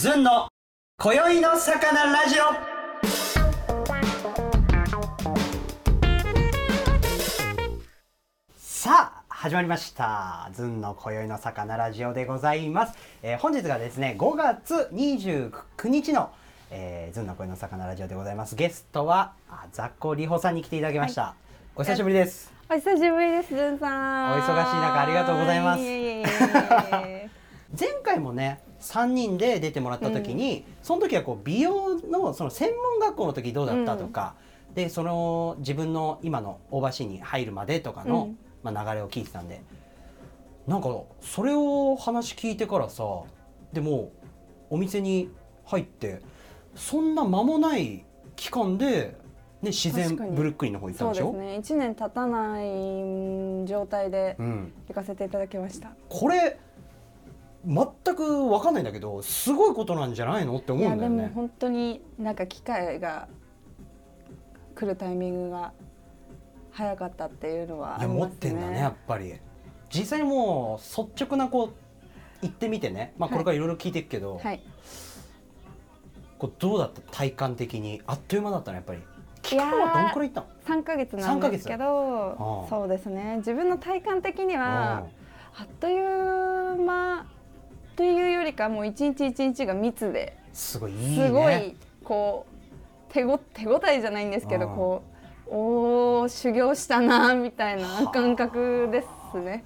ずんの今宵の魚ラジオ。さあ始まりました。ずんの今宵の魚ラジオでございます、えー本日がですね5月29日の、えー、ずんの今宵の魚ラジオでございます。ゲストはあざっこりほさんに来ていただきました、お久しぶりです。お久しぶりです、ずんさん。お忙しい中ありがとうございます。前回もね3人で出てもらった時に、その時はこう美容のその専門学校の時どうだったとか、でその自分の今の大橋に入るまでとかの、うん。まあ、流れを聞いてたんでなんかそれを話聞いてからさでもお店に入ってそんな間もない期間で、ね、自然ブルックリンの方行ったんでしょ？そうですね。一年経たないうん状態でうん、行かせていただきました。これ全く分かんないんだけどすごいことなんじゃないのって思うんだよね。も本当になんか機会が来るタイミングが早かったっていうのはいあや持ってんだねやっぱり。実際にもう率直なこう行ってみてね、まあ、これからいろいろ聞いていくけど、はい。こうどうだった体感的に？あっという間だったのやっぱり。期いやー間はどんくらい行ったの？三ヶ月なんですけあどあ、そうですね。自分の体感的にはあっという間というよりかもう一日一日が密で。うんすごいね。すごいこう手ご手応えじゃないんですけどうんこうおー修行したなみたいな感覚ですね。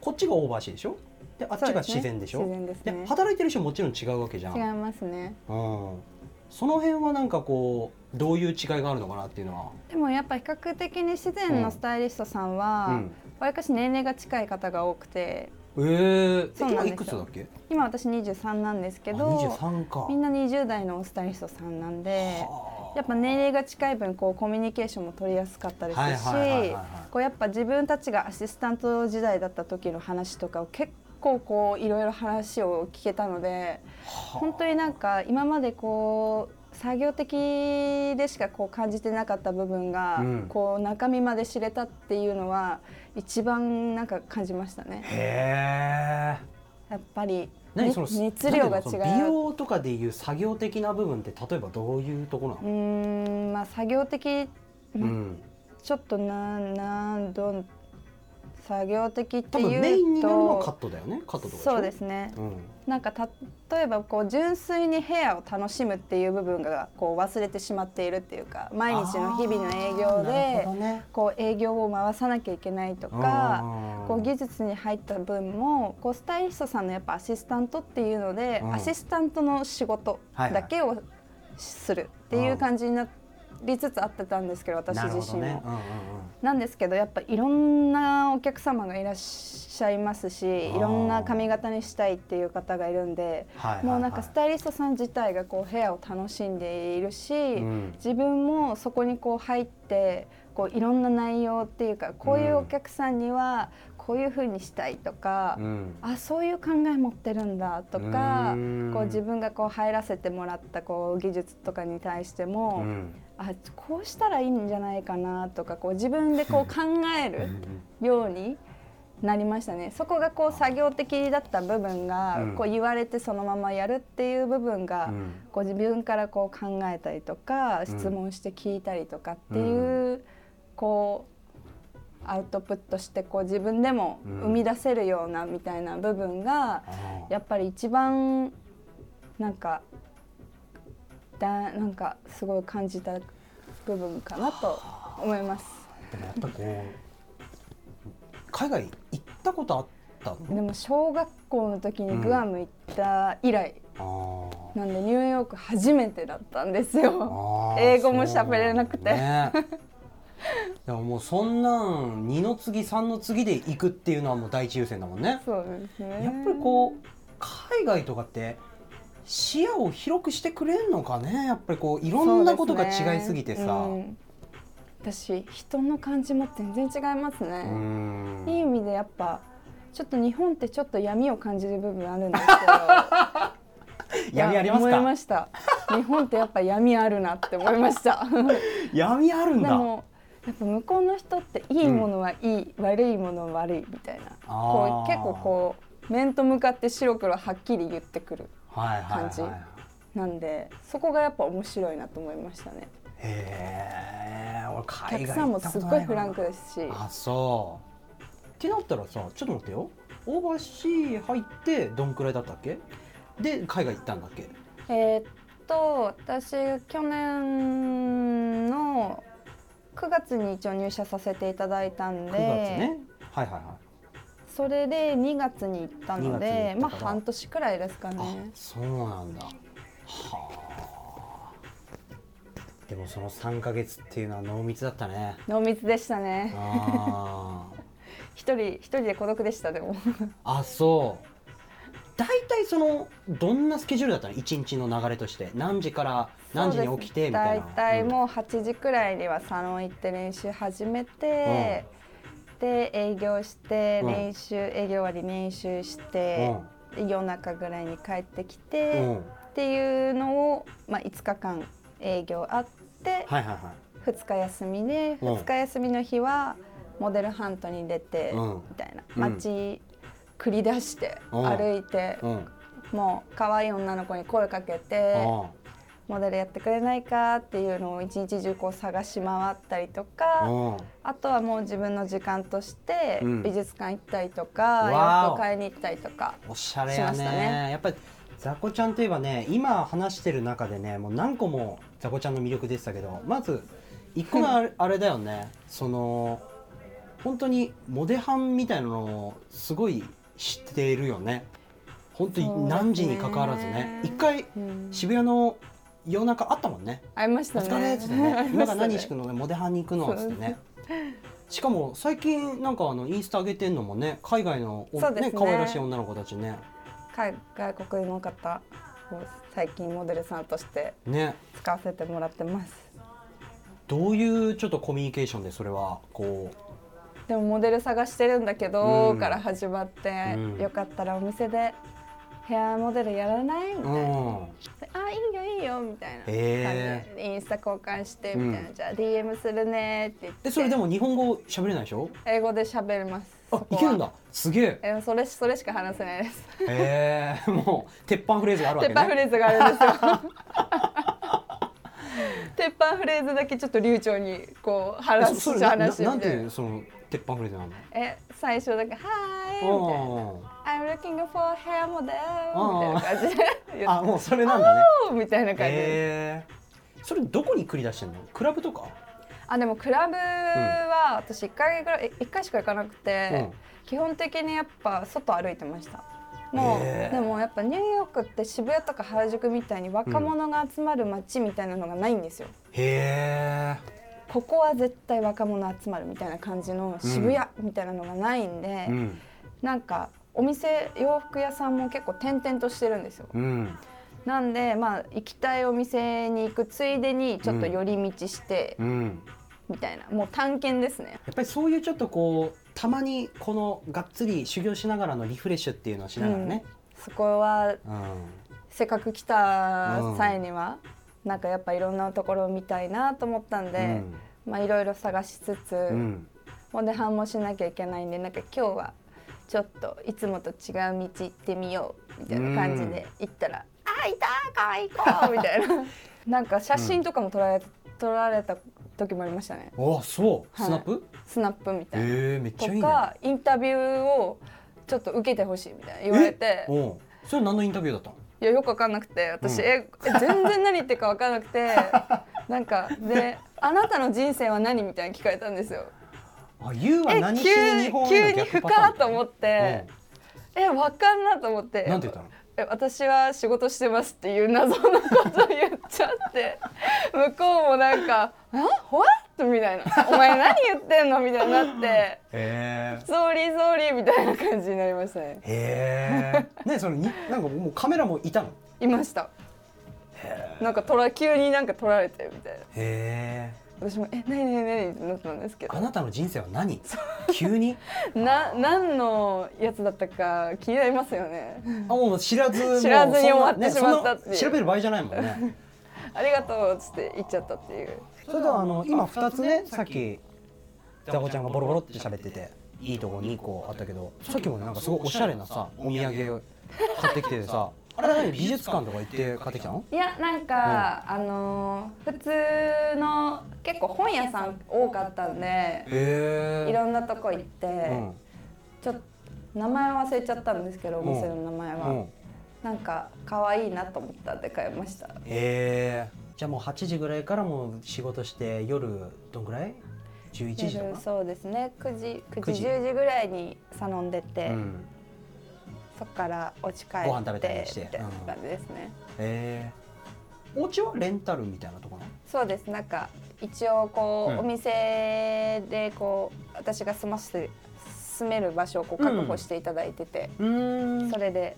こっちが大橋でしょ？であっちが自然でしょ？自然ですね。働いてる人もちろん違うわけじゃん。違いますね。うん、その辺はなんかこうどういう違いがあるのかなっていうのは、でもやっぱ比較的に自然のスタイリストさんうはん、わりかし年齢が近い方が多くてえー、今いくつだっけ？今私23なんですけあど23か。みんな20代のスタイリストさんなんで。はあ。やっぱ年齢が近い分こうコミュニケーションも取りやすかったですしやっぱ自分たちがアシスタント時代だった時の話とかを結構こういろいろ話を聞けたのではあ。本当になんか今までこう作業的でしかこう感じてなかった部分が、うん。こう中身まで知れたっていうのは一番なんか感じましたね。へえ。やっぱり、熱量が違う。美容とかでいう作業的な部分って例えばどういうところなうの、ーんまあ作業的うん。ちょっとななんどん作業的って多分メインいうになるのはカッとトだよね。カットとかそうですね。うん。なんか例えばこう純粋にヘアを楽しむっていう部分がこう忘れてしまっているっていうか毎日の日々の営業でこう営業を回さなきゃいけないとかうんこう技術に入った分もこうスタイリストさんのやっぱアシスタントっていうので、うん。アシスタントの仕事だけをするっていう感じになりつつあってたんですけど私自身も。ほどねうんうんうん。なんですけどやっぱいろんなお客様がいらっしゃいますしー。いろんな髪型にしたいっていう方がいるんではいはいはい。もうなんかスタイリストさん自体がこうヘアを楽しんでいるし、うん。自分もそこにこう入ってこういろんな内容っていうかこういうお客さんにはこういうふうにしたいとか、うん。あそういう考え持ってるんだとかうん。こう自分がこう入らせてもらったこう技術とかに対しても。うん。あこうしたらいいんじゃないかなとかこう自分でこう 考えるようになりましたね。そこがこう作業的だった部分が、うん。こう言われてそのままやるっていう部分が、うん。こう自分からこう考えたりとか質問して聞いたりとかっていう、こうアウトプットしてこう自分でもうん。生み出せるようなみたいな部分が、やっぱり一番なんかだなんかすごい感じた部分かなと思います。でもやっぱりこう海外行ったことあったの？でも小学校の時にグアム行った以来、あー。なんでニューヨーク初めてだったんですよ。英語も喋れなくて。ね でももうそんなん2の次3の次で行くっていうのはもう第一優先だもんね。そうですね。やっぱりこう海外とかって視野を広くしてくれんのかね。やっぱりこういろんなことが違いすぎてさ。そうん。私人の感じも全然違いますうね。ん。いい意味でやっぱちょっと日本ってちょっと闇を感じる部分あるんですけど。闇ありますいや思いまかした。日本ってやっぱ闇あるなって思いました。闇あるんだ。でもやっぱ向こうの人っていいものはいい、悪いものは悪いみたいな。こう結構こう面と向かって白黒はっきり言ってくる感じはいなんでそこがやっぱ面白いなと思いましたね。へえ俺お海外客さんもすっごいフランクですし。あそう。ってなったらさちょっと待ってよ。オーバーシー入ってどんくらいだったっけ？で海外行ったんだっけ？えーっと私去年の9月に一応入社させていただいたん9で、月ね。はいはいはい。それで2月に行った2月にのでまあ半年くらいですかあねそうなんだ。はあ。でもその3ヶ月っていうのは濃密だったね。濃密でしたね。あー。一人一人で孤独でしたでも。あそう。大体そのどんなスケジュールだったの？一日の流れとして。何時から何時に起きてみたいな。大体もう8時くらいにはサロン行って練習始めて、で営業してうん。練習、営業終わり練習して、で夜中ぐらいに帰ってきうんて、うん。っていうのを、まあ、5日間営業あって、はいはいはい。2日休みでうん。2日休みの日はモデルハントに出て、うん。みたいな。うん街繰り出してうん。歩いて、うん。もう可愛い女の子に声かけて。モデルやってくれないかっていうのを一日中こう探し回ったりとうかんうん。あとはもう自分の時間としてうん。美術館行ったりとか、わ洋ーお。服買いに行ったりとかおしゃれやね。ね。やっぱりザコちゃんといえばね今話してる中でねもう何個もザコちゃんの魅力出てたけどまず一個のあれだよね。その本当にモデハンみたいなのをすごい知っているよね。本当に何時に関わらずね。一回うん。渋谷の夜中あったもんね「お会いましたね。疲れ」っつってね。今から何しくの？ねモデハンに行くの」っつってね。しかも最近なんかあのインスタ上げてんのもね海外のおね。可愛らしい女の子たちね。海外国の方を最近モデルさんとしてね。使わせてもらってます。どういうちょっとコミュニケーションでそれはこでもモデル探してるんだけど、うん。から始まって、うん。よかったらお店でヘアモデルやらないみう、たいな。あいいよいいよみたいな感じ。へでインスタ交換してみたいな、うん。じゃあ DM するねって言って。でそれでも日本語喋れないでしょ？英語で喋れますあいけるんだ。すげえ。えそれそれしか話せないです。へえもう鉄板フレーズがあるわけ鉄板フねレーズがあるんですよ。鉄板フレーズだけちょっと流暢にこう話しそそれなななんて話して。みたいないうその鉄板フレーズなのえ最初だけ「はい」みたいな。お「I'm looking for hair model」みたいな感じで。あもうそれなんだね。みたいな感じ。でへえそれどこに繰り出してんの？クラブとか？あでもクラブは私1回ぐらい一回しか行かなくて、うん。基本的にやっぱ外歩いてました。もうへー。でもやっぱニューヨークって渋谷とか原宿みたいに若者が集まる街みたいなのがないんですよ、へえここは絶対若者集まるみたいな感じの渋谷みたいなのがないんで、うん。なんかお店洋服屋さんも結構転々としてるんですよ。うん。なんでまあ行きたいお店に行くついでにちょっと寄り道して、うん。みたいな。もう探検ですね。やっぱりそういうちょっとこうたまにこのがっつり修行しながらのリフレッシュっていうのをしながらね、そこはうん。せっかく来た際には、なんかやっぱいろんなところを見たいなと思ったんで、まあいろいろ探しつつ、うん。モデハンもしなきゃいけないんでなんか今日はちょっといつもと違う道行ってみようみたいな感じで行ったら「あいたかわいい子!」みたいな。なんか写真とかも撮られ,、撮られた時もありましたね。あそう？はい。スナップ、スナップみたいな。ええめっちゃいいね。とかインタビューをちょっと受けてほしいみたいな言われて。おうそれ何のインタビューだったの？いやよくわかんなくて私、うん。ええ全然何言ってるかわかんなくて なんかで「あなたの人生は何?」みたいに聞かれたんですよ。あゆうはえ何？し急にに日本へ急にの逆深パターンと思って。えわかんなと思って。なんて言ったの？え私は仕事してますっていう謎のことを言っちゃって。向こうもなんか「あホワット?」みたいな「お前何言ってんの?」みたいになって。へえ「ソーリーソーリー」みたいな感じになりましたね。へえねそのになんかもうカメラもいたの？いました。なんか撮ら急になんか撮られてみたいな。へえ私も「え何何何?」ってなったんですけど。あなたの人生は何？急に？な何のやつだったか気になりますよね。あもう知らずもう 知らずに終わってしまったっていう。ね調べる場合じゃないもんね。ありがとうっつって言っちゃったっていうそれではあの今2つねさっきザコちゃんがボロボロって喋ってていいとこにこうあったけどさっきもねなんかすごいおしゃれなさお土産を買ってきてさあ あれは何美術館とか行って買ってきたの？いやなんか、あのー普通の結構本屋さん多かったんでへいろんなとこ行って、うん。ちょっと名前忘れちゃったんですけどお店の名前は、うん。なんか可愛いなと思ったんで買いました。へえじゃあもう8時ぐらいからもう仕事して夜どんぐらい ?11 時とか？そうですね。9時9 9時時。10時ぐらいにサロン出て、うん。そっからお家帰ってご飯食べたりして？みたいな感じですね、へえ。お家はレンタルみたいなとこなの？そうです。なんか一応こう、うん。お店でこう私が住ませて住める場所をこう確保していただいてて、うん。それで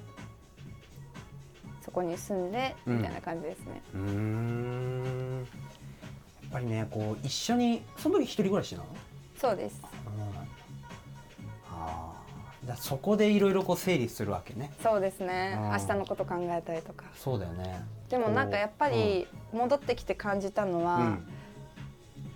そこに住んでうん。みたいな感じですね、うーん。やっぱりねこう一緒にその時一人暮らしなの？そうです。ああだそこでいろいろこう整理するわけね。そうですね。うん明日のこと考えたりとか。そうだよね。でもなんかやっぱり戻ってきて感じたのは、うん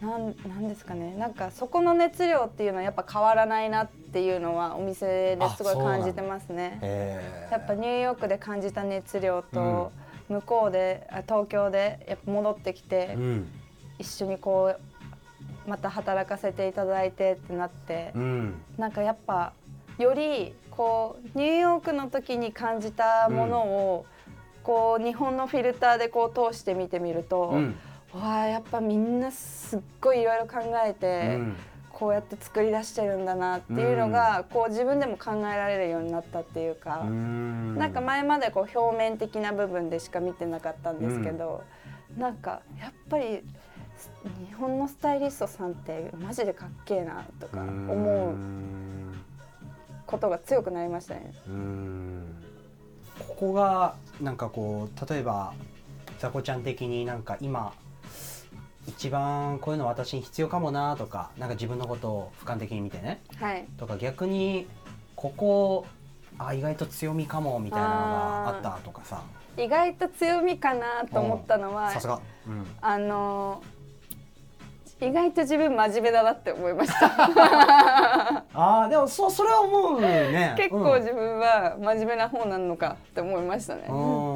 なんなんですかね。なんかそこの熱量っていうのはやっぱ変わらないなっていうのはお店ですごい感じてますね。へえやっぱニューヨークで感じた熱量と、向こうであ東京でやっぱ戻ってきて、うん。一緒にこうまた働かせていただいてってなって、うん。なんかやっぱよりこうニューヨークの時に感じたものを、こう日本のフィルターでこう通して見てみると、うんわあやっぱみんなすっごいいろいろ考えて、うん。こうやって作り出してるんだなっていうのが、こう自分でも考えられるようになったっていうか、うん。なんか前までこう表面的な部分でしか見てなかったんですけど、なんかやっぱり日本のスタイリストさんってマジでかっけえなとか思うことが強くなりましたね。うん。ここがなんかこう例えばザコちゃん的になんか今一番こういうの私に必要かもなとかなんか自分のことを俯瞰的に見てね。はい。とか逆にここあ意外と強みかもみたいなのがあったとかさ。意外と強みかなと思ったのはさすが、うん、あの意外と自分真面目だなって思いました。あーでもそうそれは思うね。結構自分は真面目な方なのかって思いましたね、うん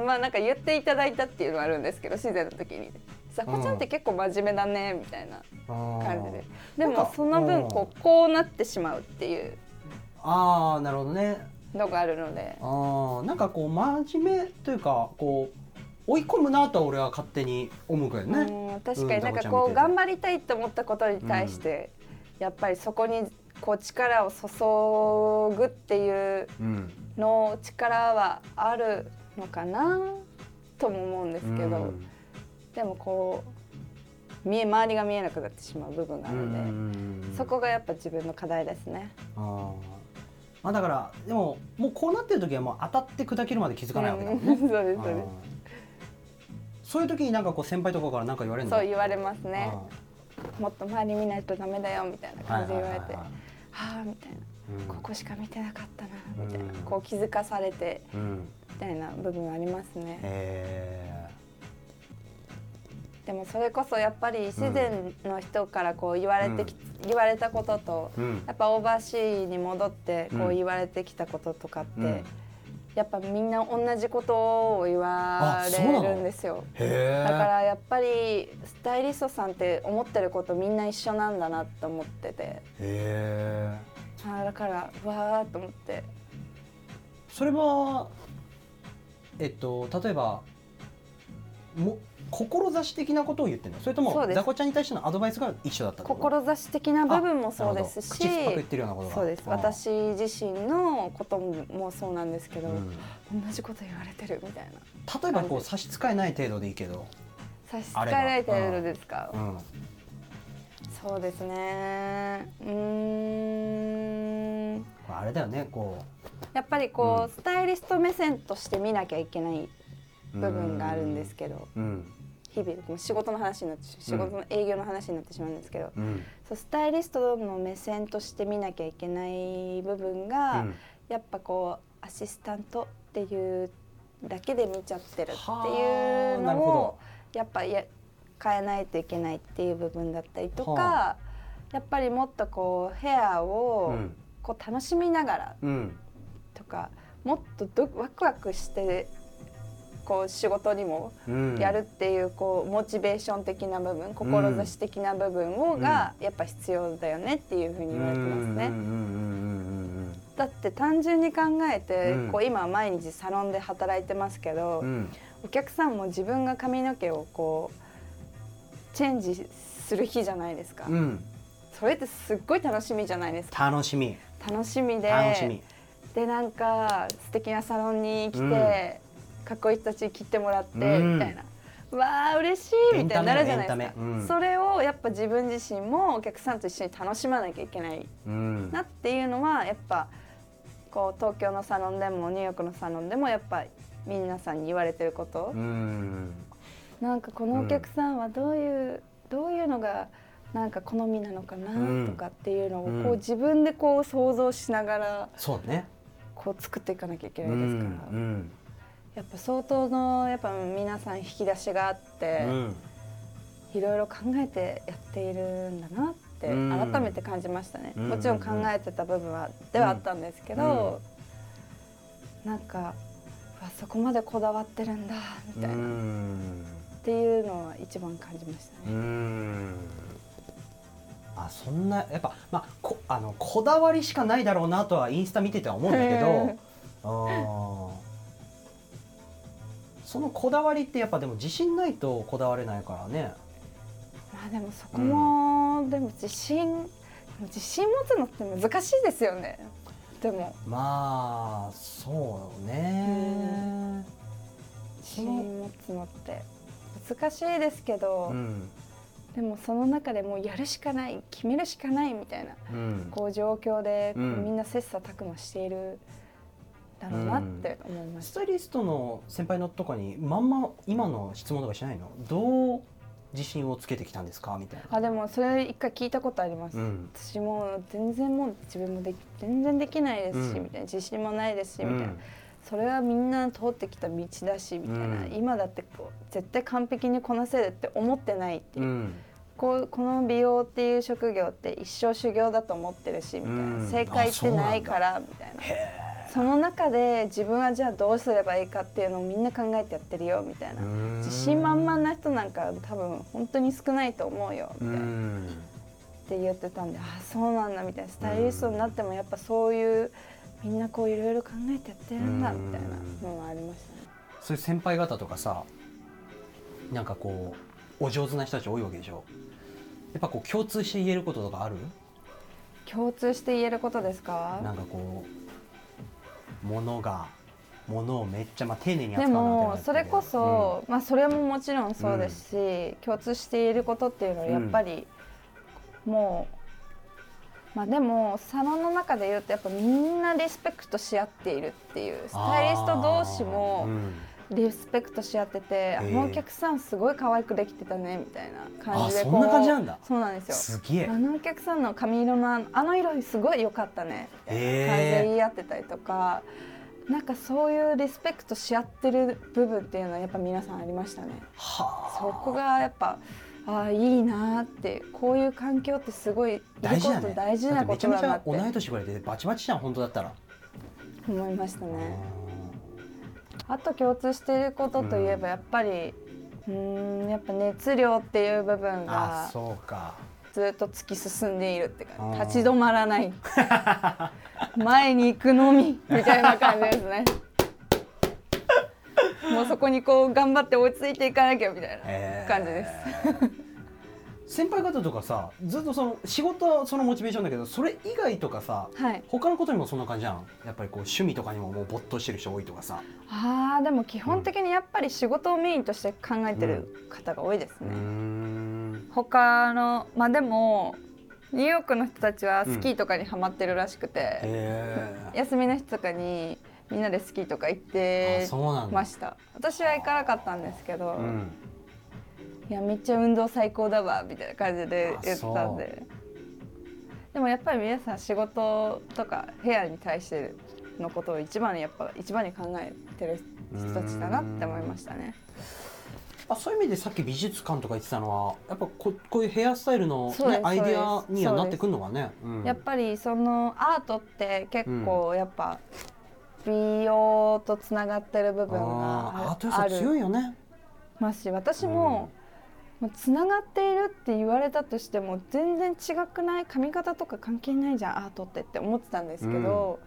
まあなんか言っていただいたっていうのはあるんですけど自然の時に「さこちゃんって結構真面目だね」みたいな感じで。でもその分こうこうなってしまうっていう。ああなるほどね。のがあるので。あーなんかこう真面目というかこう追い込むなとは俺は勝手に思うけどね。うん確かになんかうんこう頑張りたいと思ったことに対してやっぱりそこにこう力を注ぐっていううん。の力はあるのかなとも思うんですけど、うん。でもこう見え周りが見えなくなってしまう部分があるので、うんそこがやっぱ自分の課題ですね。あー。まあだからでももうこうなってる時はもう当たって砕けるまで気づかないわけだもんね。うんそうですそうであー。そういう時になんかこう先輩とかから何か言われるの？すそう言われますね。もっと周り見ないとダメだよみたいな感じで言われてはあみたいな。うんここしか見てなかったなみたいな。うんこう気づかされてうん。みたいな部分ありますね。へでもそれこそやっぱり自然の人からこう言われてき、言われたこととーうん。やっぱオーバーシーに戻ってこううん。言われてきたこととかって、うん。やっぱみんな同じことを言われるんですよ。だからやっぱりスタイリストさんって思ってることみんな一緒なんだなって思ってて。へえ。あーだからうわーと思って。それはえっと例えばも志的なことを言ってるの？それともザコちゃんに対してのアドバイスが一緒だった志的な部分もそうですし口酸っぱく言ってるようなことがそうです。私自身のこともそうなんですけど、うん。同じこと言われてるみたいな例えばこう差し支えない程度でいいけど、差し支えない程度ですか、うん、そうですね。うーん。あれだよねこやっぱりこう、うん。スタイリスト目線として見なきゃいけないう部分があるんですけどうん。日々もう仕事の話になってし仕事の営業の話になってしまうんですけど、うん。そうスタイリストの目線として見なきゃいけない部分が、うん。やっぱこうアシスタントっていうだけで見ちゃってるっていうのをやっぱや変えないといけないっていう部分だったりとか、はやっぱりもっとこうヘアをうんこう楽しみながらうん。とかもっとどワクワクしてこう仕事にもうん。やるっていうこうモチベーション的な部分志的な部分をがやっぱ必要だよねっていうふうに言われてますね。うんうんうんうんだって単純に考えて、うん。こう今は毎日サロンで働いてますけど、うんうん。お客さんも自分が髪の毛をこうチェンジする日じゃないですか、うん。それってすっごい楽しみじゃないですか。楽しみ。楽しみで。楽しみ。でなんか素敵なサロンに来て、うん。かっこいい人たちに切ってもらって、うん。みたいな。わあ嬉しいみたいになるじゃないですか。うん。それをやっぱ自分自身もお客さんと一緒に楽しまなきゃいけないうん。なっていうのはやっぱこう東京のサロンでもニューヨークのサロンでもやっぱ皆さんに言われてること、うんなんかこのお客さんはどういう、どういうのがなんか好みなのかうん。なとかっていうのをこう自分でこう想像しながらそうね。こう作っていかなきゃいけうないですから、んやっぱ相当のやっぱ皆さん引き出しがあって、うん。いろいろ考えてやっているんだなってうん。改めて感じましたね、うん。もちろん考えてた部分はではあったんですけど、なんかそこまでこだわってるんだみたいな、うっんていうのは一番感じましたうね。ん。あそんなやっぱまあこあのこだわりしかないだろうなとはインスタ見てては思うんだけど。そのこだわりってやっぱでも自信ないとこだわれないからね。まあでもそこも、でも自信自信持つのって難しいですよね。でも。まあそうね。自信持つのって難しいですけど、うん。でもその中でもうやるしかない決めるしかないみたいなうん。こう状況でみんな切磋琢磨しているだろうなって思いました。スタイリストの先輩のとかにまんま今の質問とかしないの？どう自信をつけてきたんですか？みたいな。あでもそれ一回聞いたことあります。うん。私も全然もう自分もでき全然できないですし、うん。みたいな。自信もないですし、みたいな。うんそれはみんな通ってきた道だしみたいな、うん。今だってこう絶対完璧にこなせるって思ってないっていう。う、ん。こうこの美容っていう職業って一生修行だと思ってるしみたいな、うん。正解ってないからみたいな。その中で自分はじゃあどうすればいいかっていうのをみんな考えてやってるよみたいな、自信満々な人なんか多分本当に少ないと思うよみたいな、って言ってたんであそうなんだみたいな。スタイリストになってもやっぱそういうみんなこういろいろ考えてやってるんだみたいなのがありましたね。そういう先輩方とかさなんかこうお上手な人たち多いわけでしょ。やっぱこう共通して言えることとかある？共通して言えることですか？なんかこう物が物をめっちゃ、まあ、丁寧にでもそれこそ、まあそれももちろんそうですし、共通していることっていうのはやっぱり、もうまあでもサロンの中で言うとやっぱみんなリスペクトし合っているっていうスタイリスト同士もリスペクトし合ってて、あへえのお客さんすごい可愛くできてたねみたいな感じであそんな感じなんだ。そうなんですよ。すげえ。あのお客さんの髪色のあの色すごい良かったね。感じで言い合ってたりとか、なんかそういうリスペクトし合ってる部分っていうのはやっぱ皆さんありましたね。はそこがやっぱああいいなってこういう環境ってすごい大事だねこと大事なことだなだってめちゃめちゃ同い年ぐらいでバチバチじゃん本当だったら、思いましたね。あと共通していることといえばやっぱりうーんやっぱ熱量っていう部分あがそうか。ずっと突き進んでいるって感じ。立ち止まらない。前に行くのみみたいな感じですね もうそこにこう頑張って追いついていかなきゃみたいなえー。感じです、先輩方とかさずっとその仕事はそのモチベーションだけどそれ以外とかさはい。他のことにもそんな感じじゃん？やっぱりこう趣味とかにももう没頭してる人多いとかさ。あーでも基本的にやっぱり仕事をメインとして考えてる方が多いですね、うーん。他のまあでもニューヨークの人たちはスキーとかにハマってるらしくて、へえ休みの日とかにみんなでスキーとか行ってました。私は行かなかったんですけど、うん。いやめっちゃ運動最高だわみたいな感じで言ってたんで。でもやっぱり皆さん仕事とかヘアに対してのことを一番にやっぱ一番に考えてる人たちだなって思いましたね。あそういう意味でさっき美術館とか言ってたのはやっぱここういうヘアスタイルの、ね、アイデアにはなってくるのかね。うん。やっぱりそのアートって結構やっぱ、美容とつながってる部分があーアーあト予想強いよね。ますし私も、もうつながっているって言われたとしても全然違くない？髪型とか関係ないじゃんアートってって思ってたんですけど、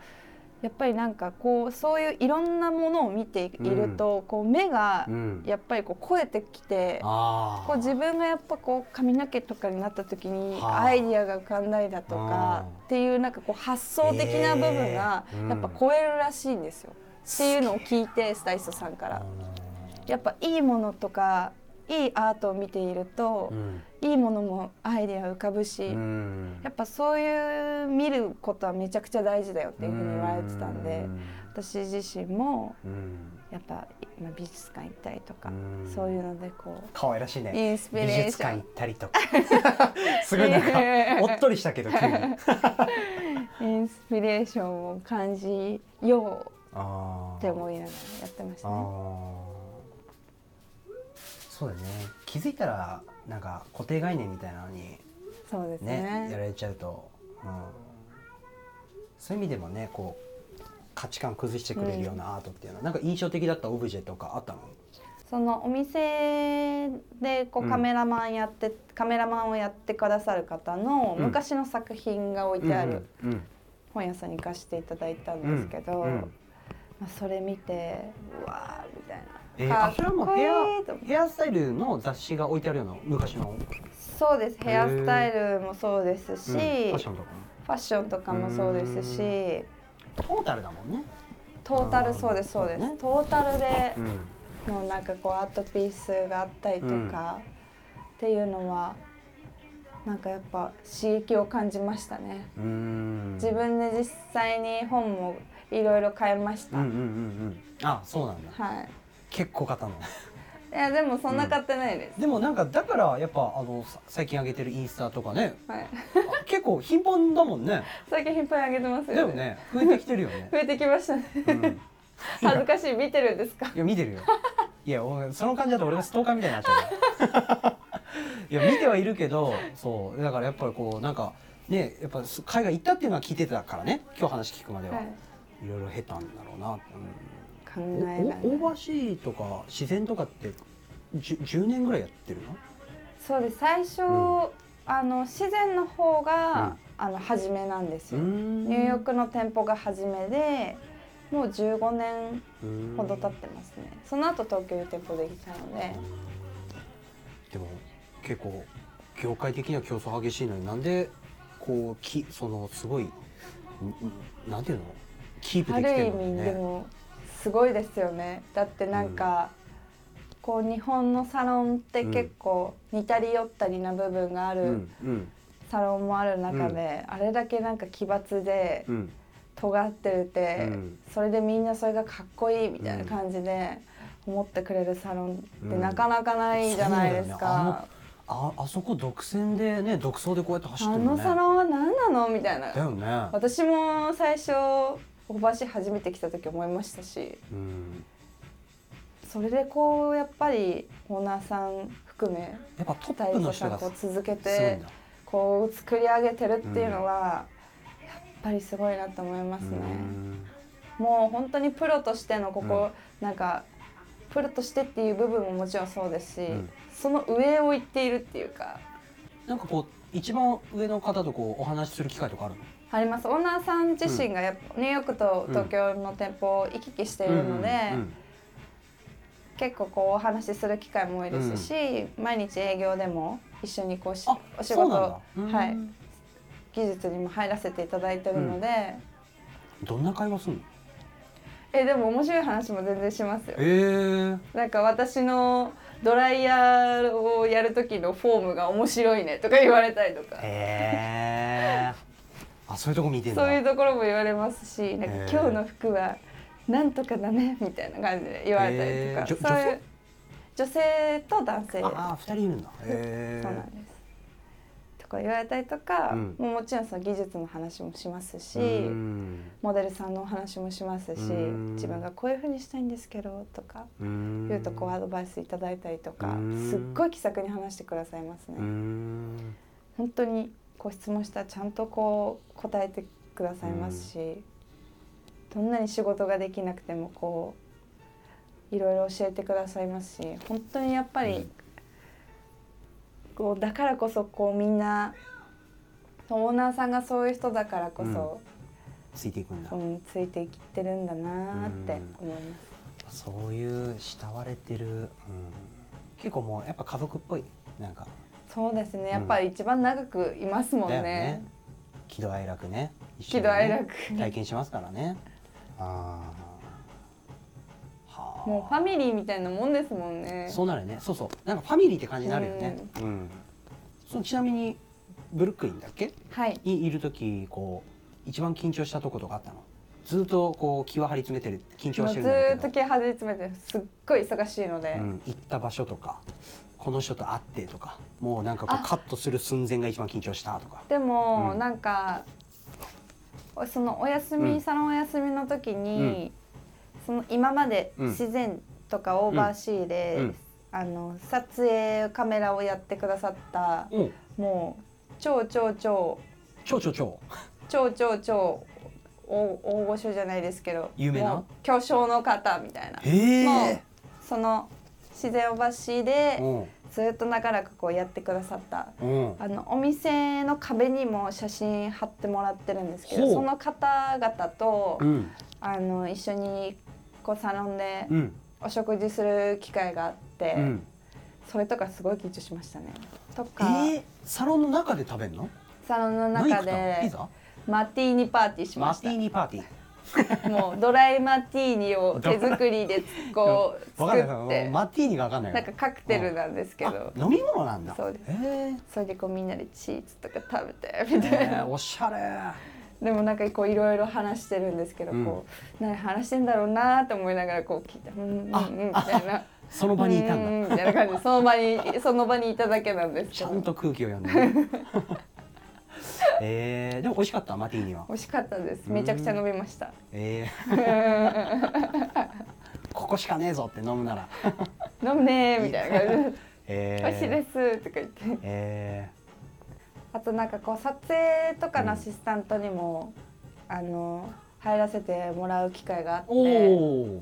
やっぱりなんかこうそういういろんなものを見ていると、こう目がうん。やっぱりこう超えてきて。あこう自分がやっぱこう髪の毛とかになった時にはあ。アイディアが浮かんだりだとあかーっていうなんかこう発想的な部分がやっぱ超えるらしいんですよ。っていうのを聞いてスタイリストさんから。やっぱいいものとかいいアートを見ているとうんいいものもアイデア浮かぶしうん。やっぱそういう見ることはめちゃくちゃ大事だよっていうふうに言われてたんでうん。私自身もうん。やっぱまあ美術館行ったりとかうん。そういうのでこう可愛らしいね。インスピレー美ション。術館行ったりとか。すごいなんかおっとりしたけど急に。インスピレーションを感じようって思いながらやってましたあね。ーそうだね。気づいたらなんか固定概念みたいなのにそうですね。ね。やられちゃうと、うん、そういう意味でもねこう価値観崩してくれるようなアートっていうのは、なんか印象的だったオブジェとかあったの？そのお店でこううん。カメラマンやって、カメラマンをやってくださる方のうん。昔の作品が置いてあるうんうん本屋さんに貸していただいたんですけど、うんうんまあ、それ見てうわーみたいな。えー、あそれはもうヘアヘアスタイルの雑誌が置いてあるような昔の、そうです。ヘアスタイルもそうですし、ァッションとかも。ファッションとかもそうですし。トータルだもんね、トータルそうですそうです、トータルでうん、もうなんかこうアートピースがあったりとか、っていうのはなんかやっぱ刺激を感じましたね。自分で実際に本もいろいろ買いました。うんうんうんうんあそうなんだはい。結構買ったの いやでもそんな買ってないです。でもなんかだからやっぱあのさ最近上げてるインスタとかねはい。あ 結構頻繁だもんね最近頻繁にあげてますだよよね。ね増えてきてるよね、増えてきましたね。うん、恥ずかしい見てるんですか？いや見てるよいや俺その感じだと俺がストーカーみたいになっちゃういや見てはいるけどそうだからやっぱりこうなんかねやっぱ海外行ったっていうのは聞いてたからね今日話聞くまでは、はい。い、ろいろ経たんだろうな、考うん、えられオーバーシーとか自然とかってじゅ 10, 年ぐらいやってるの？そうです。最初、うん。あの自然の方が、うん。あの初めなんですよ。ニニューヨークの店舗が初めで、もう15年ほど経ってますね。その後東京に店舗できたので、でも結構業界的には競争激しいのになんでこうきそのすごいなんていうの？キープできてある意るの味でね。もすごいですよね。だってなんか、こう日本のサロンって結構似たり寄ったりな部分があうるんうんサロンもある中で、あれだけなんか奇抜でうん尖ってるって、うんそれでみんなそれがかっこいいみたいな感じで思ってくれるサロンってなかなかないじゃないですか。ああそこ独占でね独走でこうやって走ってあるのね。のサロンは何なのみたいなだよね。私も最初オーバーシー初めて来た時思いましたしうん。それでこうやっぱりオーナーさん含めやっぱトップの人がこう続けて。こう作り上げてるっていうのは、やっぱりすごいなと思いますね。もう本当にプロとしてのここ、なんかプロとしてっていう部分ももちろんそうですし、うんその上を行っているっていうかなんかこう一番上の方とこうお話しする機会とかあるの？あります。オーナーさん自身がやっぱ、ニューヨークと東京の店舗を行き来しているので、うん結構こうお話しする機会も多いですし、毎日営業でも一緒にこうしあお仕事だ。はい。技術にも入らせていただいてるので、どんな会話するの？えでも面白い話も全然しますよ。ええなんか私のドライヤーをやる時のフォームが面白いねとか言われたりとか、へえ。あそういうとこ見て。そういうところも言われますしなんか今日の服はなんとかだねみたいな感じで言われたりとかそういう女性と男性ああ二人いるんだ。へえ。そうなんです。とか言われたりとか、うんもうもちろんその技術の話もしますし、うんモデルさんのお話もしますし、うん自分がこういうふうにしたいんですけどとかうん言うとこうアドバイスいただいたりとか、うんすっごい気さくに話してくださいますね。うん本当にこう質問したらちゃんとこう答えてくださいますし、本どんなに仕事ができなくてもこういろいろ教えてくださいますし本当にやっぱり、うん。こうだからこそこうみんなオーナーさんがそういう人だからこそ、ついていくんだ、うんついていってるんだなって思います。そういう慕われてる、うん、結構もうやっぱ家族っぽいなんか。そうですね。やっぱり一番長くいますもんね。喜怒哀楽ね。喜怒哀楽。体験しますからね。あー。はあ。もうファミリーみたいなもんですもんね。そうなるね。そうそう。なんかファミリーって感じになるよね。うん、そのちなみにブルックリンだっけ？はい。にいる時こう一番緊張したとことかあったの？ずっとこう気は張り詰めてる緊張はしてるんだけどーっと気張り詰めてすっごい忙しいので、うん、行った場所とかこの人と会ってとかもうなんかこうあ。カットする寸前が一番緊張したとか。でも、うん。なんかそのお休み、うん。サロンお休みの時に、うん。その今までうん。自然とかオーバーシーで、うん。あの撮影カメラをやってくださったおもう超超超超超超。超超超大大御所じゃないですけど有名な？もう巨匠の方みたいな。へもうえその自然オーバーシーでう。んずっと長らくこうやってくださったうん。あのお店の壁にも写真貼ってもらってるんですけどその方々と、うん。あの一緒にこうサロンでうん。お食事する機会があって、うん。それとかすごい緊張しましたね。とえか、ー、サロンの中で食べるの？サロンの中でザマティーニパーティーしましマティーニパーティー。た。もうドライマティーニを手作りでこう作って。マティーニがわかんない。なんかカクテルなんですけど。あ飲み物なんだ。そうです。へー。それでこうみんなでチーズとか食べて。みたいな。えー、おしゃれ。でもなんかこういろいろ話してるんですけど、うん。こう何話してんだろうなと思いながらこう聞いて「うんうんあうん」みたいな。その場にいたんだ。みたいな。感じでその場にその場にいただけなんですちゃんと空気を読んで ねえー、でも美味しかった？マティーニは。美味しかったです。めちゃくちゃ飲みました。えー、ここしかねえぞって飲むなら。飲むねーみたいな。感じでえー、美味しいですとか言って。えあとなんかこう撮影とかのアシスタントにも、あの入らせてもらう機会があって。お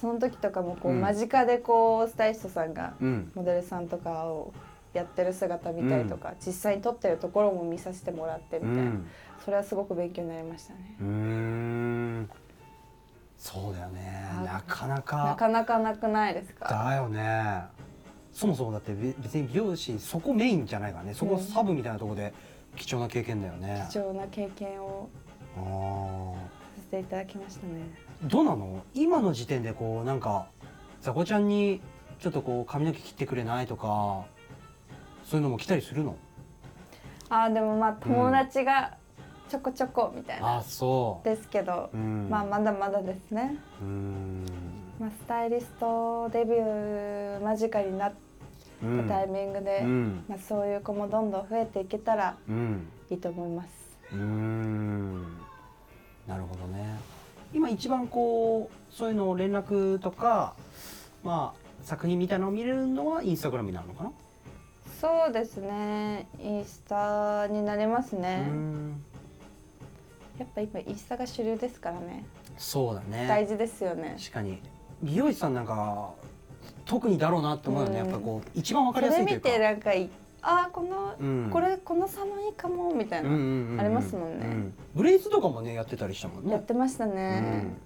その時とかもこう、うん。間近でこうスタイリストさんがうん。モデルさんとかをやってる姿見たりとか、実際に撮ってるところも見させてもらってうみたいな、ん。それはすごく勉強になりましたね。うそうだよね。あなかななかかなかなくないですか？だよね。そもそもだってべ別に美容師そこメインじゃないからね。そこうん。サブみたいなところで貴重な経験だよね、貴重な経験をあさせていただきましたね。ーどうなの？今の時点でこうなんかザコちゃんにちょっとこう髪の毛切ってくれないとかそういうのも来たりするの？あーでもまあ友達がちょこちょこみたいな、あそう。ですけど、うん。まあまだまだですね。うーん。まあスタイリストデビュー間近になっうんたタイミングで、うん。まあそういう子もどんどん増えていけたらうん。いいと思います。うーん。なるほどね。今一番こうそういうのを連絡とかまあ作品みたいなのを見れるのはインスタグラムになるのかな、そうですね。インスタになりますうね。ん。やっぱ今インスタが主流ですからね。そうだね。大事ですよね。確かに。美容師さんなんか特にだろうなって思うよね、うん。やっぱこう一番わかそりやすいというか。れ見てなんかいあーこの、うん。これこのサロンいいかもみたいな、うんうんありますもんね。うブレイズとかもねやってたりしたもんね。やってましたうねん、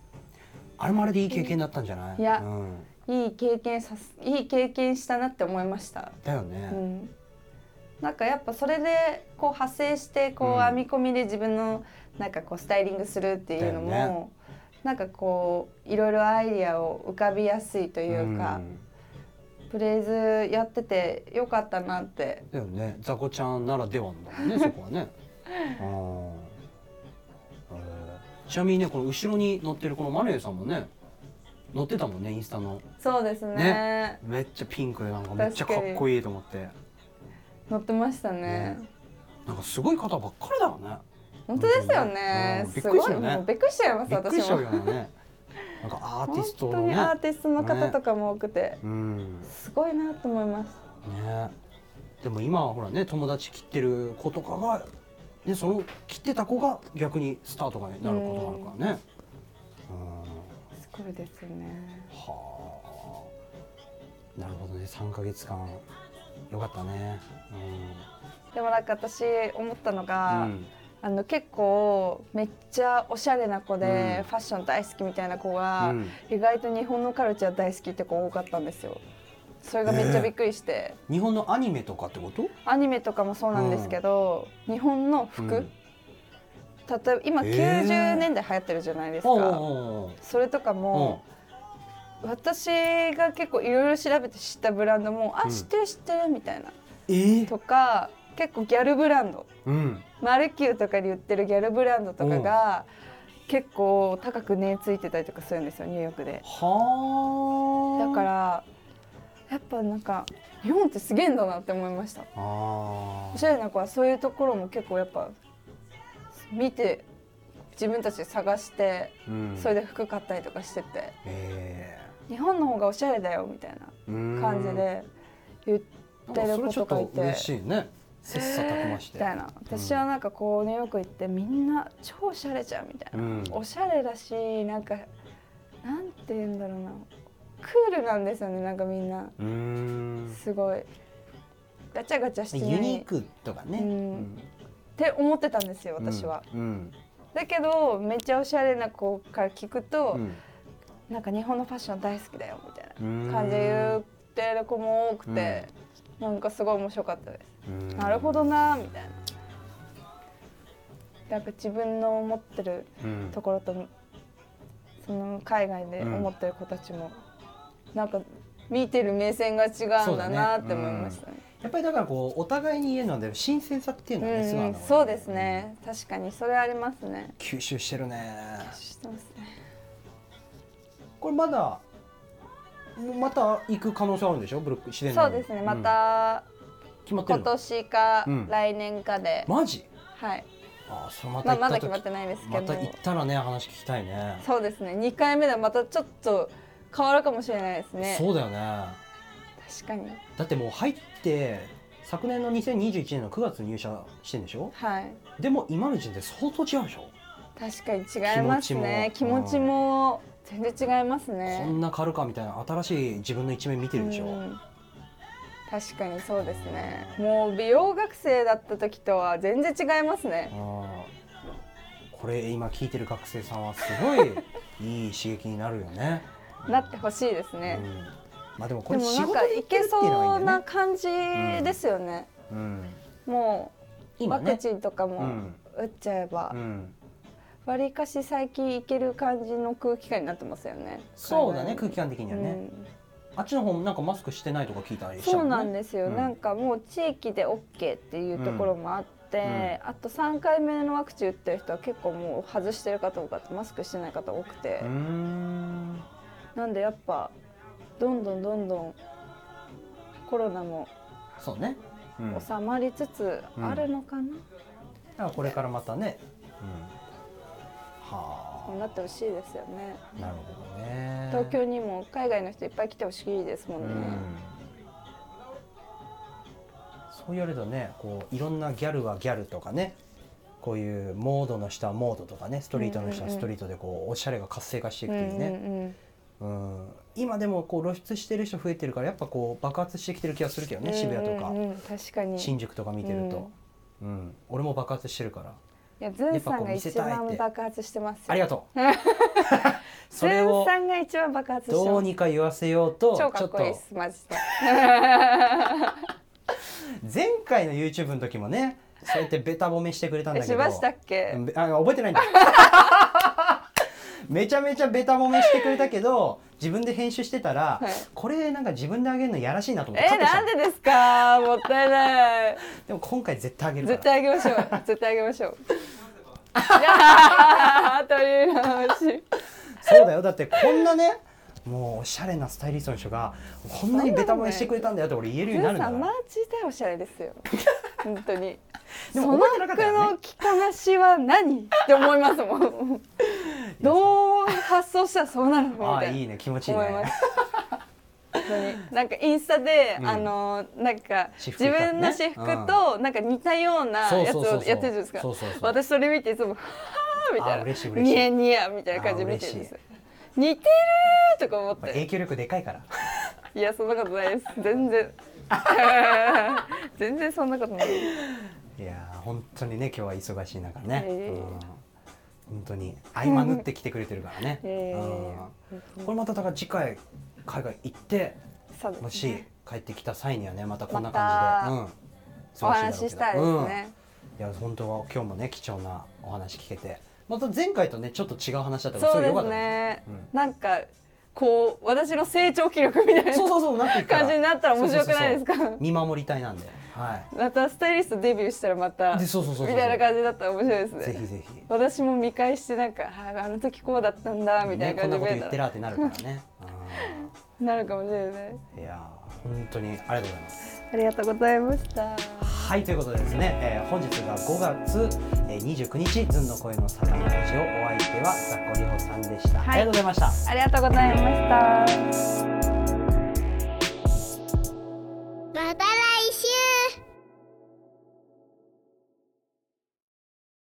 あれもあれでいい経験だったんじゃない？いやうん、いい経験さすいい経験したなって思いました。だよね、うん。なんかやっぱそれでこう派生してこううん。編み込みで自分のなんかこうスタイリングするっていうのも、ね。なんかこういろいろアイディアを浮かびやすいというか、ん。プレイズやっててよかったなって。だよね。ザコちゃんならではだもんね そこはね。あー。えー。ちなみにねこの後ろに乗ってるこのマネーさんもね乗ってたもんねインスタの。そうですね。ね。めっちゃピンクでなんかめっちゃかっこいいと思って。乗ってましたね。ね。なんかすごい方ばっかりだよね。本当ですよね。すごい。ね。びっくりしちゃいます私もよね。なんかアーティスト本当にアーティストの方とかも多くて、うんすごいなと思います。ね。でも今はほらね友達切ってる子とかが、ね、その切ってた子が逆にスターとかになることがあるからね、くるですね。はあ。なるほどね。3ヶ月間。よかったね。でもなんか私思ったのうが、ん、あの結構めっちゃおしゃれな子で、うん。ファッション大好きみたいな子うが、ん。意外と日本のカルチャー大好きって子多かったんですよ。それがめっちゃびっくりして、日本のアニメとかってこと？アニメとかもそうなんですけど、日本の服、うん例えば今へー。90年代流行ってるじゃないですか、おうおうおうそれとかも、私が結構いろいろ調べて知ったブランドも「あうん。知ってる知ってる」みたいな。えー、とか結構ギャルブランド。うん。マルキューとかで売ってるギャルブランドとかが結構高く値ついてたりとかするんですよニューヨークで。はあ。だからやっぱなんか日本ってすげえんだなって思いました。おしゃれな子はそういうところも結構やっぱ見て自分たちで探してうん。それで服買ったりとかしててえ。日本の方がおしゃれだよみたいなー、感じで言ってる子それちょっとかいてと嬉しいね。切磋琢磨して。みたいな。私はなんかこうニューヨーク行ってみんな超おしゃれじゃんみたいな、うん。おしゃれだしなんかなんて言うんだろうな。クールなんですよねなんかみんな。すごい。ガチャガチャしてユニークとかね、うんって思ってたんですよ私は、うん。だけどめっちゃおしゃれな子から聞くと、うん。なんか日本のファッション大好きだよみたいうん。な感じで言ってる子も多くて、なんかすごい面白かったです。うん。なるほどなみたいな。なんか自分の思ってるうん。ところとその海外で思ってる子たちも、なんか見てる目線が違うんだなって思いましたね。やっぱりだからこうお互いに言えるので新鮮さっていうのはね、うん。そうですね。確かにそれありますね。吸収してるね。知ってますね。これまだまた行く可能性あるんでしょ？ブルック自然そうですね。ま、たうん決まってる今の年かうん来年かで、マジ？はい。あそれまたままだ決まってないですけど、また行ったらね話聞きたいね。そうですね。2回目でまたちょっと変わるかもしれないですね。そうだよね。確かに。だってもう入って昨年の2021年の9月入社してんでしょ？はい。でも今の時点で相当違うでしょ、確かに違いますね。気持ち気持ちもも全然違いますね。こんな変わるかみたいな新しい自分の一面見てるでしょ、うん。確かにそうですね。もう美容学生だった時とは全然違いますね。これ今聞いてる学生さんはすごいいい刺激になるよね。なってほしいですね、うん、まあでもこでれ仕事もなんかいでいけそうな。感じですよね、うん、もう。ワクチンとかもうん。打っちゃえば。うん、わりかし最近いける感じの空気感になってますよね。そうだね空気感的にはね、うん。あっちの方もなんかマスクしてないとか聞いたりしたそう。なんですよ、うん。なんかもう地域で OK っていうところもあって、あと3回目のワクチン打ってる人は結構もう外してる方多かった。マスクしてない方多くて。なんでやっぱどんどんどんどんコロナもそうね。うん。収まりつつあるのかな、らこれからまたね。うん。はこうなってほしいですよねあ。なるほどね。東京にも海外の人いっぱい来てほしいですもんね、うんそう言われるとねこういろんなギャルはギャルとかねこういうモードの人はモードとかねストリートの人はストリートでこうおしゃれが活性化していくっていうね、うんうんうんうん。今でもこう露出してる人増えてるからやっぱこう爆発してきてる気がするけどね、渋谷とか、うんうんうん確かに。い新宿とか見てると、うん。俺も爆発してるから。やズンさんが一番爆発してますよ。ありがとうズ それをンさんが一番爆発どうにか言わせようと超かっこいいでちょっすマジで。と前回の YouTube の時もねそうやってベタ褒めしてくれたんだけど。えしましたっけ、うんべあ覚えてないんだ めちゃめちゃベタ褒めしてくれたけど自分で編集してたら、はい。これなんか自分であげるのやらしいなと思ってえカットしたの。なんでですか？もったいない。でも今回絶対あげるから。絶対あげましょう。絶対あげましょう。いやー取り直しそうだよ。だってこんなねもうおしゃれなスタイリストの人がこんなにベタ褒めしてくれたんだよって俺言えるようになるんだからマジでおしゃれですよ。本当に。でも覚えてなかったよねその服の着こなしは何って思いますもん。どう発想したらそうなるのみたいないいね気持ちいいね。なんかインスタで、うん。あのなんか自分の私服となんか似たようなやつをやってるじゃないですか。私それ見ていつも「はあ」みたあいなニヤニヤみたいな感じで見てるんですよ似てるとか思って。影響力でかいから。いやそんなことないです。全然。全然そんなことない。いやー本当にね今日は忙しい中ね、いえい。えうん。本当に合間縫ってきてくれてるからね、いやいやいやいやうんこれまただから次回海外行ってそうですね。もし帰ってきた際にはねまたこんな感じで、うん。お話ししたいですね、いや本当は今日もね貴重なお話聞けてまた前回とねちょっと違う話だったからそうですね、うん。なんかこう私の成長記録みたいなそうそうそうなっていくから。感じになったら面白くないですか？見守りたいなんで。はまたスタイリストデビューしたらまたでそうそうそうみたいな感じだったら面白いですいね。ぜひぜひ。私も見返してなんかああの時こうだったんだみたいなねこんなこと感じで見えたら言ってらってなるからね。なるかもしれない。うん。いやー本当にありがとうございます。ありがとうございましたはいということでですね、えー本日が5月、えー、29日ずんの声の魚ラジオお相手はザッコリホさんでした、はい。ありがとうございました。ありがとうございました。また